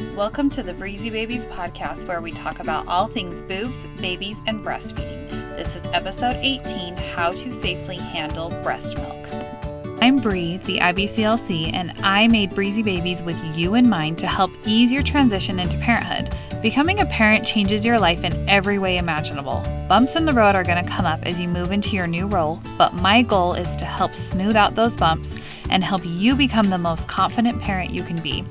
Welcome to the Breezy Babies podcast, where we talk about all things boobs, babies, and breastfeeding. This is episode 18 How to Safely Handle Breast Milk. I'm Bree, the IBCLC, and I made Breezy Babies with you in mind to help ease your transition into parenthood. Becoming a parent changes your life in every way imaginable. Bumps in the road are going to come up as you move into your new role, but my goal is to help smooth out those bumps and help you become the most confident parent you can be.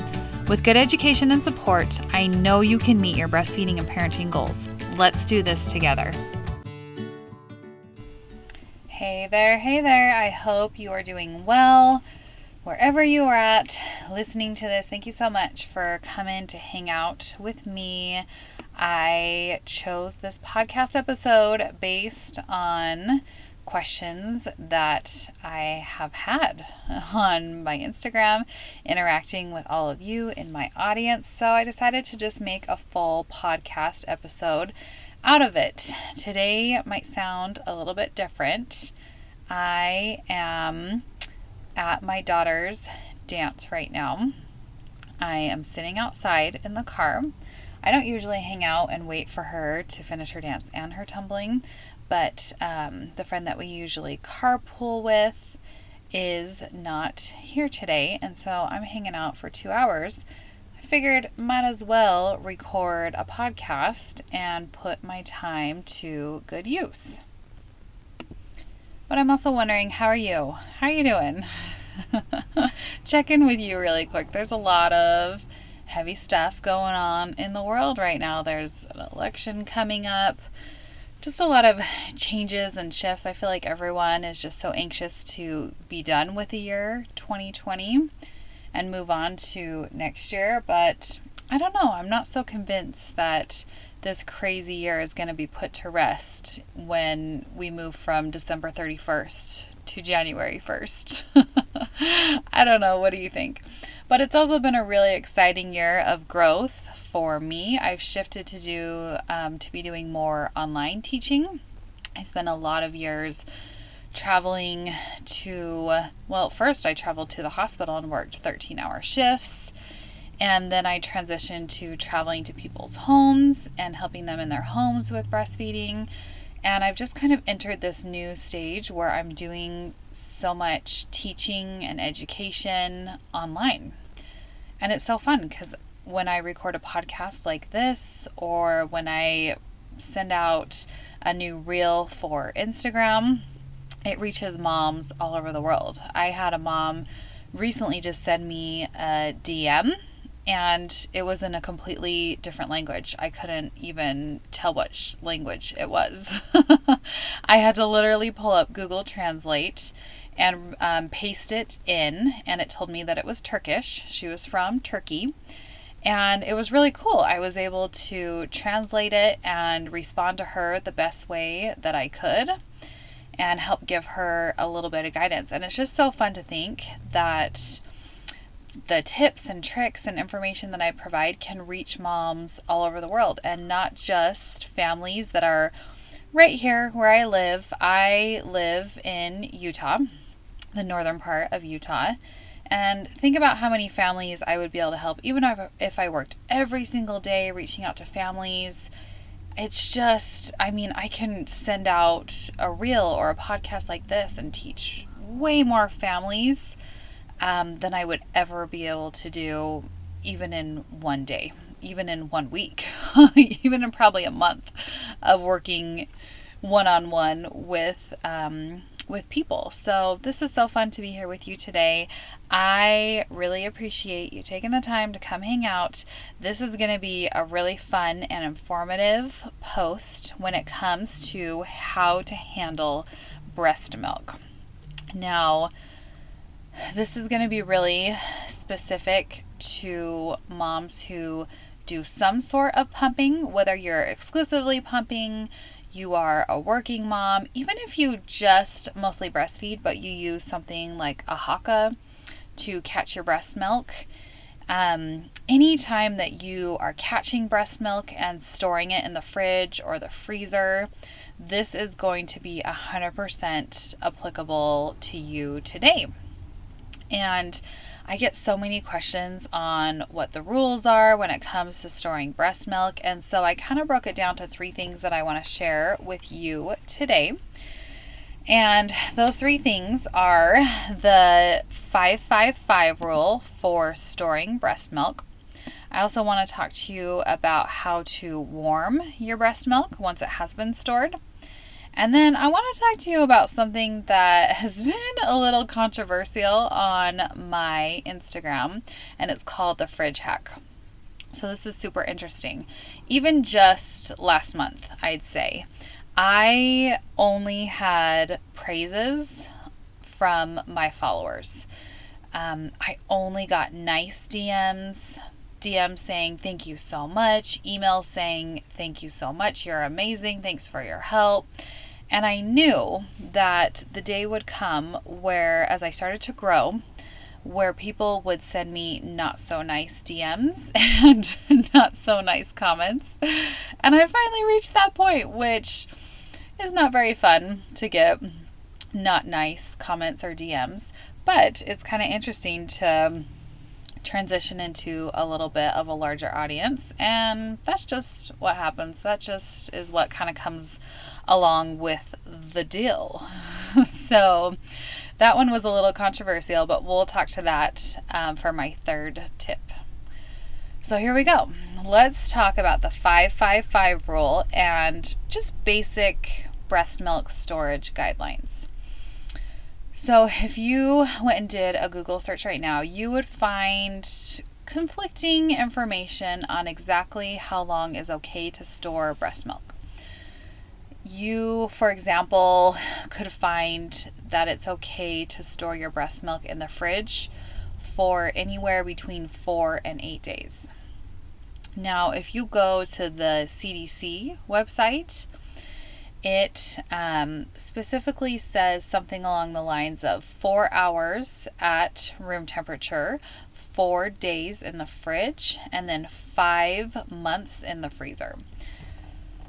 With good education and support, I know you can meet your breastfeeding and parenting goals. Let's do this together. Hey there, hey there. I hope you are doing well. Wherever you are at listening to this, thank you so much for coming to hang out with me. I chose this podcast episode based on questions that I have had on my Instagram, interacting with all of you in my audience. So I decided to just make a full podcast episode out of it. Today might sound a little bit different. I am at my daughter's dance right now. I am sitting outside in the car. I don't usually hang out and wait for her to finish her dance and her tumbling, but um, the friend that we usually carpool with is not here today, and so I'm hanging out for two hours. I figured might as well record a podcast and put my time to good use. But I'm also wondering, how are you? How are you doing? Check in with you really quick. There's a lot of heavy stuff going on in the world right now. There's an election coming up just a lot of changes and shifts. I feel like everyone is just so anxious to be done with the year 2020 and move on to next year. But I don't know. I'm not so convinced that this crazy year is going to be put to rest when we move from December 31st to January 1st. I don't know. What do you think? But it's also been a really exciting year of growth for me. I've shifted to do um, to be doing more online teaching. I spent a lot of years traveling to well, first I traveled to the hospital and worked 13-hour shifts. And then I transitioned to traveling to people's homes and helping them in their homes with breastfeeding. And I've just kind of entered this new stage where I'm doing so much teaching and education online. And it's so fun because when I record a podcast like this or when I send out a new reel for Instagram, it reaches moms all over the world. I had a mom recently just send me a DM and it was in a completely different language. I couldn't even tell which language it was. I had to literally pull up Google Translate and um, paste it in, and it told me that it was Turkish. She was from Turkey and it was really cool. I was able to translate it and respond to her the best way that I could and help give her a little bit of guidance. And it's just so fun to think that the tips and tricks and information that I provide can reach moms all over the world and not just families that are right here where I live. I live in Utah, the northern part of Utah. And think about how many families I would be able to help, even if, I worked every single day reaching out to families. It's just, I mean, I can send out a reel or a podcast like this and teach way more families um, than I would ever be able to do, even in one day, even in one week, even in probably a month of working one on one with um, with people. So, this is so fun to be here with you today. I really appreciate you taking the time to come hang out. This is going to be a really fun and informative post when it comes to how to handle breast milk. Now, this is going to be really specific to moms who do some sort of pumping, whether you're exclusively pumping, you are a working mom, even if you just mostly breastfeed, but you use something like a Haakaa to catch your breast milk. Um, anytime that you are catching breast milk and storing it in the fridge or the freezer, this is going to be 100% applicable to you today. And I get so many questions on what the rules are when it comes to storing breast milk, and so I kind of broke it down to three things that I want to share with you today. And those three things are the 555 rule for storing breast milk. I also want to talk to you about how to warm your breast milk once it has been stored. And then I want to talk to you about something that has been a little controversial on my Instagram, and it's called the fridge hack. So, this is super interesting. Even just last month, I'd say, I only had praises from my followers. Um, I only got nice DMs, DMs saying thank you so much, emails saying thank you so much, you're amazing, thanks for your help. And I knew that the day would come where, as I started to grow, where people would send me not so nice DMs and not so nice comments. And I finally reached that point, which is not very fun to get not nice comments or DMs, but it's kind of interesting to transition into a little bit of a larger audience, and that's just what happens. That just is what kind of comes along with the deal. so, that one was a little controversial, but we'll talk to that um, for my third tip. So here we go. Let's talk about the 555 rule and just basic breast milk storage guidelines. So, if you went and did a Google search right now, you would find conflicting information on exactly how long is okay to store breast milk. You, for example, could find that it's okay to store your breast milk in the fridge for anywhere between four and eight days. Now, if you go to the CDC website, it um, specifically says something along the lines of four hours at room temperature, four days in the fridge, and then five months in the freezer.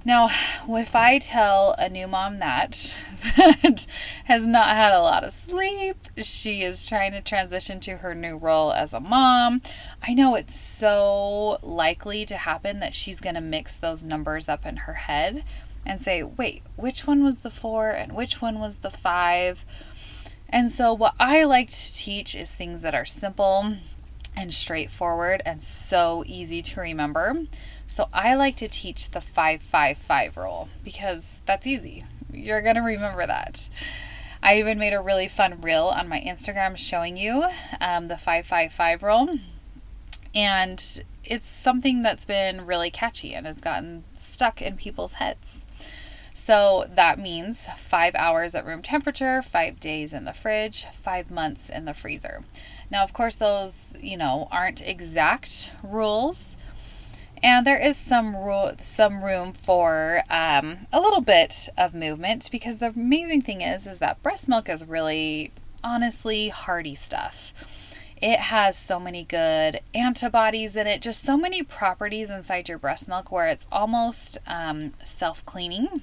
Now, if I tell a new mom that, that has not had a lot of sleep, she is trying to transition to her new role as a mom, I know it's so likely to happen that she's going to mix those numbers up in her head and say, wait, which one was the four and which one was the five? And so, what I like to teach is things that are simple and straightforward and so easy to remember. So, I like to teach the 555 rule because that's easy. You're going to remember that. I even made a really fun reel on my Instagram showing you um, the 555 rule. And it's something that's been really catchy and has gotten stuck in people's heads. So that means five hours at room temperature, five days in the fridge, five months in the freezer. Now, of course, those, you know, aren't exact rules. And there is some ro- some room for um, a little bit of movement because the amazing thing is is that breast milk is really honestly hearty stuff. It has so many good antibodies in it, just so many properties inside your breast milk where it's almost um, self cleaning.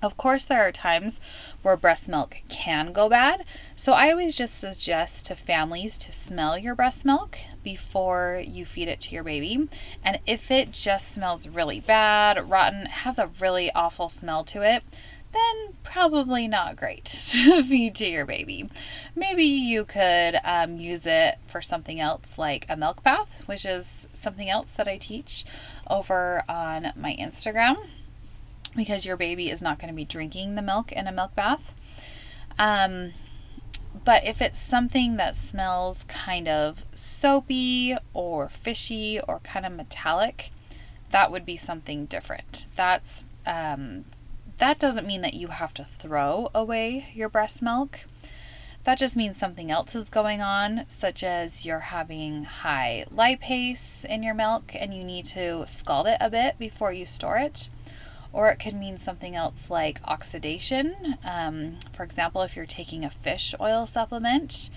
Of course, there are times where breast milk can go bad, so I always just suggest to families to smell your breast milk before you feed it to your baby. And if it just smells really bad, rotten, has a really awful smell to it, then probably not great to feed to your baby. Maybe you could um, use it for something else like a milk bath, which is something else that I teach over on my Instagram because your baby is not going to be drinking the milk in a milk bath. Um, but if it's something that smells kind of soapy or fishy or kind of metallic, that would be something different. That's um, that doesn't mean that you have to throw away your breast milk. That just means something else is going on, such as you're having high lipase in your milk and you need to scald it a bit before you store it or it could mean something else like oxidation. Um, for example, if you're taking a fish oil supplement,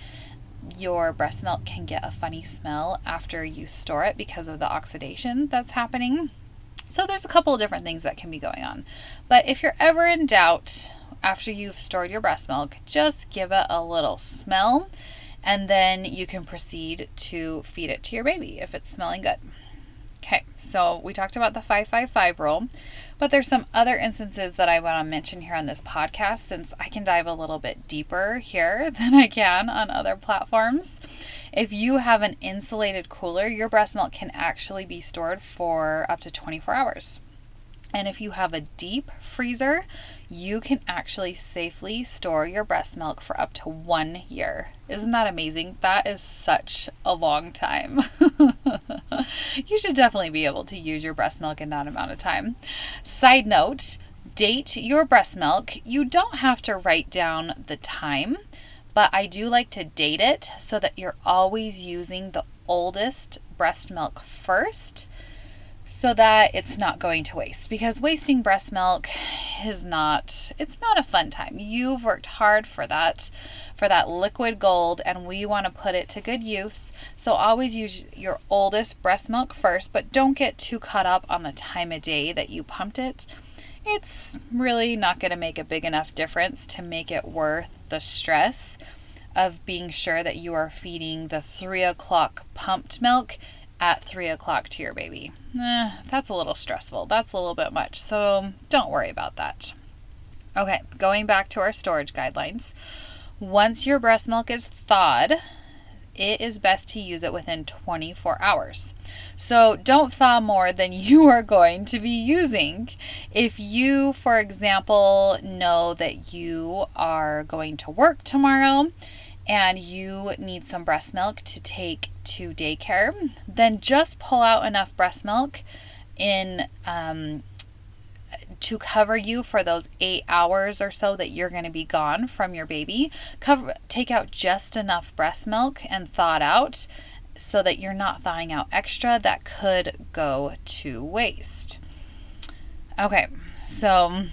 your breast milk can get a funny smell after you store it because of the oxidation that's happening. So, there's a couple of different things that can be going on. But if you're ever in doubt after you've stored your breast milk, just give it a little smell and then you can proceed to feed it to your baby if it's smelling good. Okay, so we talked about the 555 rule, but there's some other instances that I want to mention here on this podcast since I can dive a little bit deeper here than I can on other platforms. If you have an insulated cooler, your breast milk can actually be stored for up to 24 hours. And if you have a deep freezer, you can actually safely store your breast milk for up to one year. Isn't that amazing? That is such a long time. you should definitely be able to use your breast milk in that amount of time. Side note date your breast milk. You don't have to write down the time, but I do like to date it so that you're always using the oldest breast milk first so that it's not going to waste because wasting breast milk is not it's not a fun time. You've worked hard for that for that liquid gold and we want to put it to good use. So always use your oldest breast milk first, but don't get too caught up on the time of day that you pumped it. It's really not going to make a big enough difference to make it worth the stress of being sure that you are feeding the three o'clock pumped milk at 3 o'clock to your baby. Eh, that's a little stressful. That's a little bit much. So don't worry about that. Okay, going back to our storage guidelines. Once your breast milk is thawed, it is best to use it within 24 hours. So don't thaw more than you are going to be using. If you, for example, know that you are going to work tomorrow and you need some breast milk to take to daycare, then just pull out enough breast milk in um, to cover you for those eight hours or so that you're going to be gone from your baby. Cover, take out just enough breast milk and thaw it out so that you're not thawing out extra that could go to waste. Okay, so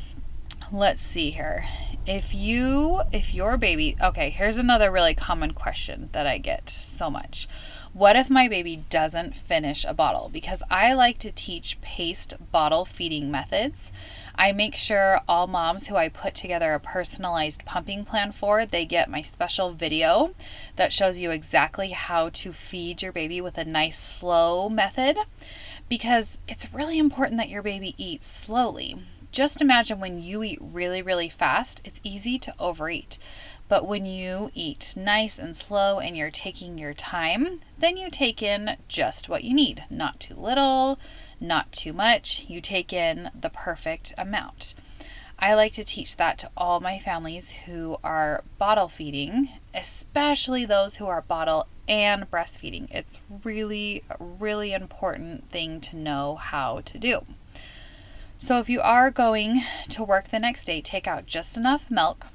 let's see here. If you if your baby okay here's another really common question that i get so much. What if my baby doesn't finish a bottle? Because i like to teach paced bottle feeding methods. I make sure all moms who i put together a personalized pumping plan for they get my special video that shows you exactly how to feed your baby with a nice slow method. Because it's really important that your baby eats slowly just imagine when you eat really, really fast, it's easy to overeat. But when you eat nice and slow and you're taking your time, then you take in just what you need. Not too little, not too much. You take in the perfect amount. I like to teach that to all my families who are bottle feeding, especially those who are bottle and breastfeeding. It's really, really important thing to know how to do. So if you are going to work the next day, take out just enough milk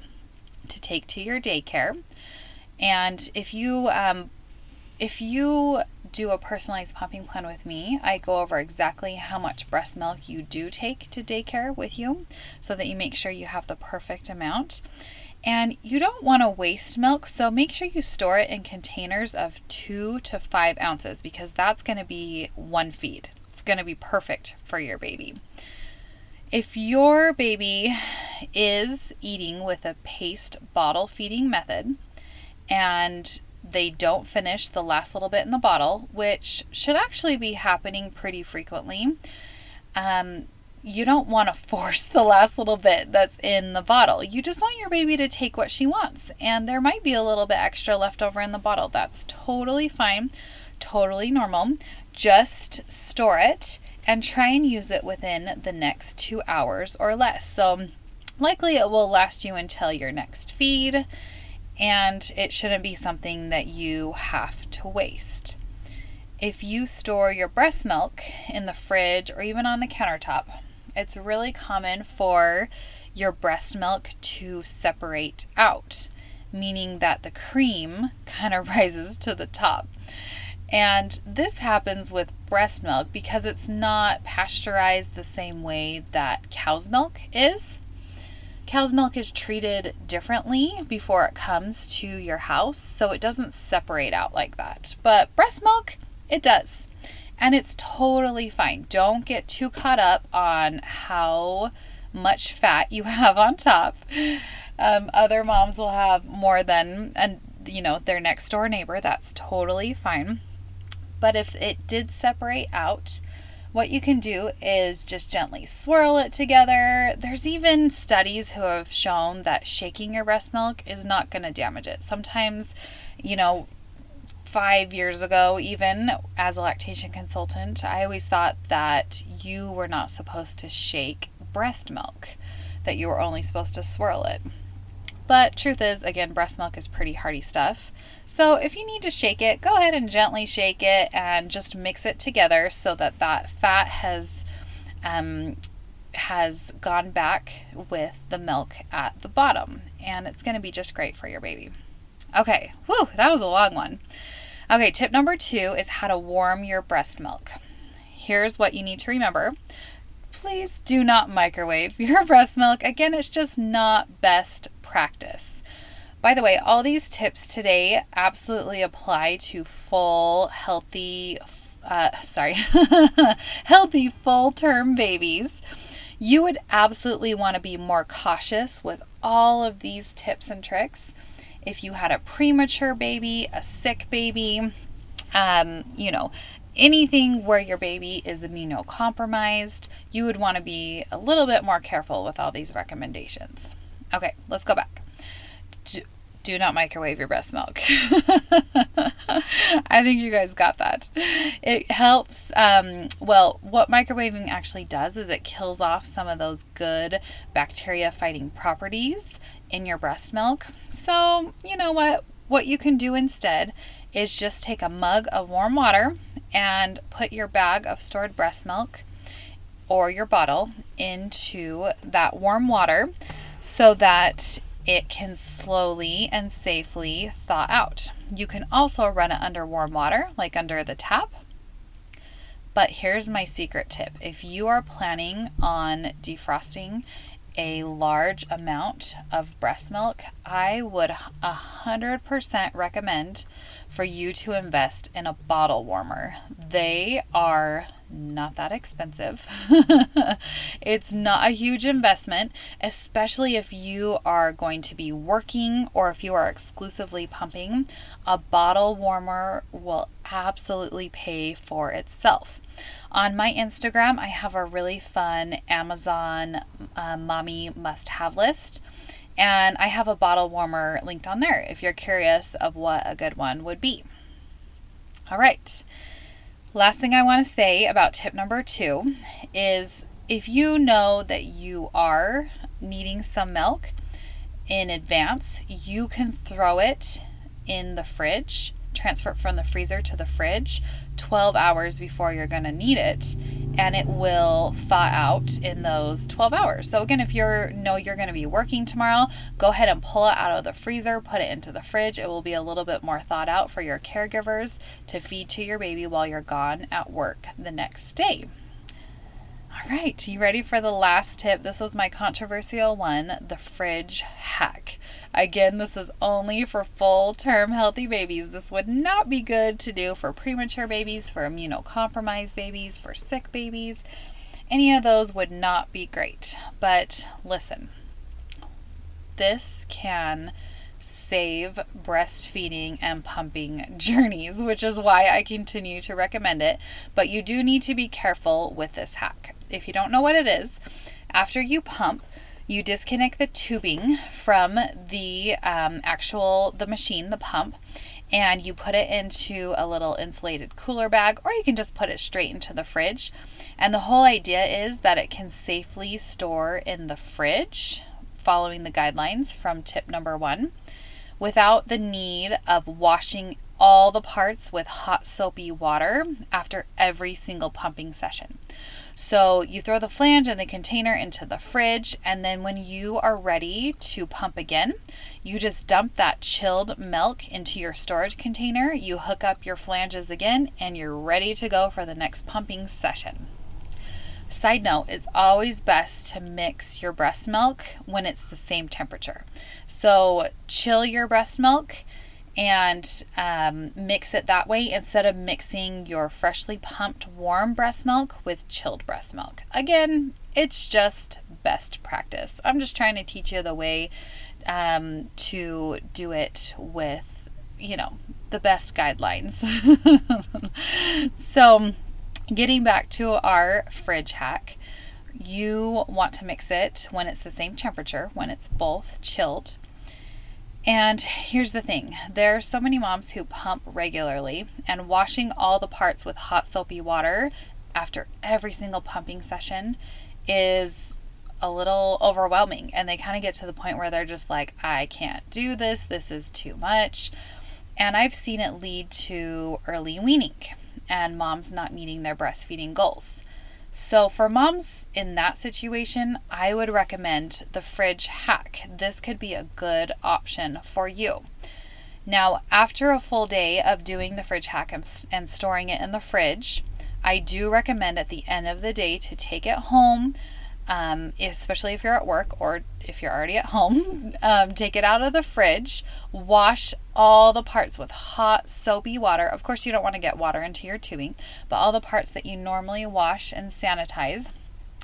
to take to your daycare. And if you um, if you do a personalized pumping plan with me, I go over exactly how much breast milk you do take to daycare with you so that you make sure you have the perfect amount. And you don't want to waste milk, so make sure you store it in containers of two to five ounces because that's going to be one feed. It's going to be perfect for your baby. If your baby is eating with a paced bottle feeding method and they don't finish the last little bit in the bottle, which should actually be happening pretty frequently, um, you don't want to force the last little bit that's in the bottle. You just want your baby to take what she wants. And there might be a little bit extra left over in the bottle. That's totally fine, totally normal. Just store it and try and use it within the next two hours or less. So, likely it will last you until your next feed, and it shouldn't be something that you have to waste. If you store your breast milk in the fridge or even on the countertop, it's really common for your breast milk to separate out, meaning that the cream kind of rises to the top. And this happens with breast milk because it's not pasteurized the same way that cow's milk is. Cow's milk is treated differently before it comes to your house, so it doesn't separate out like that. But breast milk, it does. And it's totally fine. Don't get too caught up on how much fat you have on top. Um, other moms will have more than, and you know, their next door neighbor, that's totally fine. But if it did separate out, what you can do is just gently swirl it together. There's even studies who have shown that shaking your breast milk is not going to damage it. Sometimes, you know, five years ago, even as a lactation consultant, I always thought that you were not supposed to shake breast milk, that you were only supposed to swirl it. But truth is, again, breast milk is pretty hearty stuff. So if you need to shake it, go ahead and gently shake it and just mix it together so that that fat has um, has gone back with the milk at the bottom, and it's going to be just great for your baby. Okay, whew, that was a long one. Okay, tip number two is how to warm your breast milk. Here's what you need to remember. Please do not microwave your breast milk. Again, it's just not best practice. By the way, all these tips today absolutely apply to full, healthy, uh, sorry, healthy full term babies. You would absolutely want to be more cautious with all of these tips and tricks. If you had a premature baby, a sick baby, um, you know, anything where your baby is immunocompromised, you would want to be a little bit more careful with all these recommendations. Okay, let's go back. Do, not microwave your breast milk. I think you guys got that. It helps. Um, well, what microwaving actually does is it kills off some of those good bacteria fighting properties in your breast milk. So, you know what? What you can do instead is just take a mug of warm water and put your bag of stored breast milk or your bottle into that warm water so that it can slowly and safely thaw out. You can also run it under warm water, like under the tap. But here's my secret tip if you are planning on defrosting a large amount of breast milk, I would 100% recommend for you to invest in a bottle warmer. They are not that expensive. it's not a huge investment, especially if you are going to be working or if you are exclusively pumping. A bottle warmer will absolutely pay for itself. On my Instagram, I have a really fun Amazon uh, mommy must have list. And I have a bottle warmer linked on there if you're curious of what a good one would be. All right. Last thing I want to say about tip number two is if you know that you are needing some milk in advance, you can throw it in the fridge, transfer it from the freezer to the fridge 12 hours before you're going to need it and it will thaw out in those 12 hours. So again, if you know you're going to be working tomorrow, go ahead and pull it out of the freezer, put it into the fridge. It will be a little bit more thawed out for your caregivers to feed to your baby while you're gone at work the next day. All right, you ready for the last tip? This was my controversial one, the fridge hack. Again, this is only for full term healthy babies. This would not be good to do for premature babies, for immunocompromised babies, for sick babies. Any of those would not be great. But listen, this can save breastfeeding and pumping journeys, which is why I continue to recommend it. But you do need to be careful with this hack. If you don't know what it is, after you pump, you disconnect the tubing from the um, actual the machine the pump and you put it into a little insulated cooler bag or you can just put it straight into the fridge and the whole idea is that it can safely store in the fridge following the guidelines from tip number one without the need of washing all the parts with hot soapy water after every single pumping session. So you throw the flange and the container into the fridge, and then when you are ready to pump again, you just dump that chilled milk into your storage container. You hook up your flanges again, and you're ready to go for the next pumping session. Side note, it's always best to mix your breast milk when it's the same temperature. So chill your breast milk and um, mix it that way instead of mixing your freshly pumped warm breast milk with chilled breast milk. Again, it's just best practice. I'm just trying to teach you the way um, to do it with you know, the best guidelines. so, getting back to our fridge hack, you want to mix it when it's the same temperature, when it's both chilled. And here's the thing there are so many moms who pump regularly, and washing all the parts with hot soapy water after every single pumping session is a little overwhelming. And they kind of get to the point where they're just like, I can't do this, this is too much. And I've seen it lead to early weaning and moms not meeting their breastfeeding goals. So, for moms in that situation, I would recommend the fridge hack. This could be a good option for you. Now, after a full day of doing the fridge hack and, storing it in the fridge, I do recommend at the end of the day to take it home, um, especially if you're at work or if you're already at home. Um, take it out of the fridge, wash all the parts with hot soapy water. Of course, you don't want to get water into your tubing, but all the parts that you normally wash and sanitize.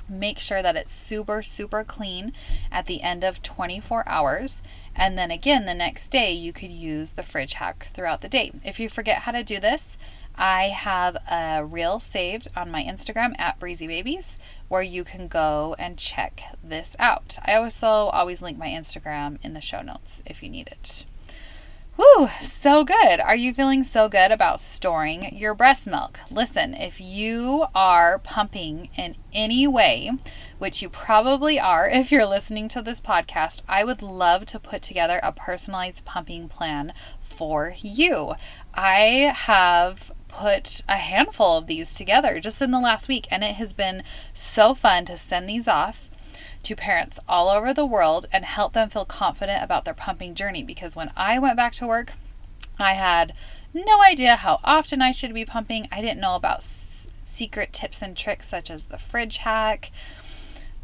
Make sure that it's super, super clean at the end of 24 hours. And then again, the next day, you could use the fridge hack throughout the day. If you forget how to do this, I have a reel saved on my Instagram at Breezy Babies where you can go and check this out. I also always link my Instagram in the show notes if you need it. Woo, so good. Are you feeling so good about storing your breast milk? Listen, if you are pumping in any way, which you probably are if you're listening to this podcast, I would love to put together a personalized pumping plan for you. I have put a handful of these together just in the last week, and it has been so fun to send these off to parents all over the world and help them feel confident about their pumping journey. Because when I went back to work, I had no idea how often I should be pumping. I didn't know about s- secret tips and tricks such as the fridge hack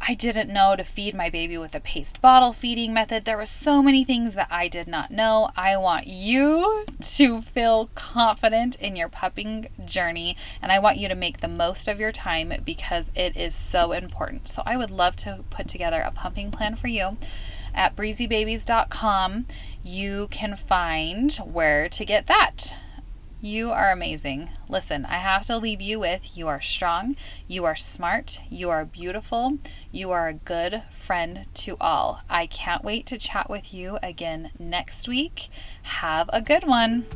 I didn't know to feed my baby with a paced bottle feeding method. There were so many things that I did not know. I want you to feel confident in your pupping journey and I want you to make the most of your time because it is so important. So I would love to put together a pumping plan for you. At breezybabies.com, you can find where to get that. You are amazing. Listen, I have to leave you with you are strong, you are smart, you are beautiful, you are a good friend to all. I can't wait to chat with you again next week. Have a good one.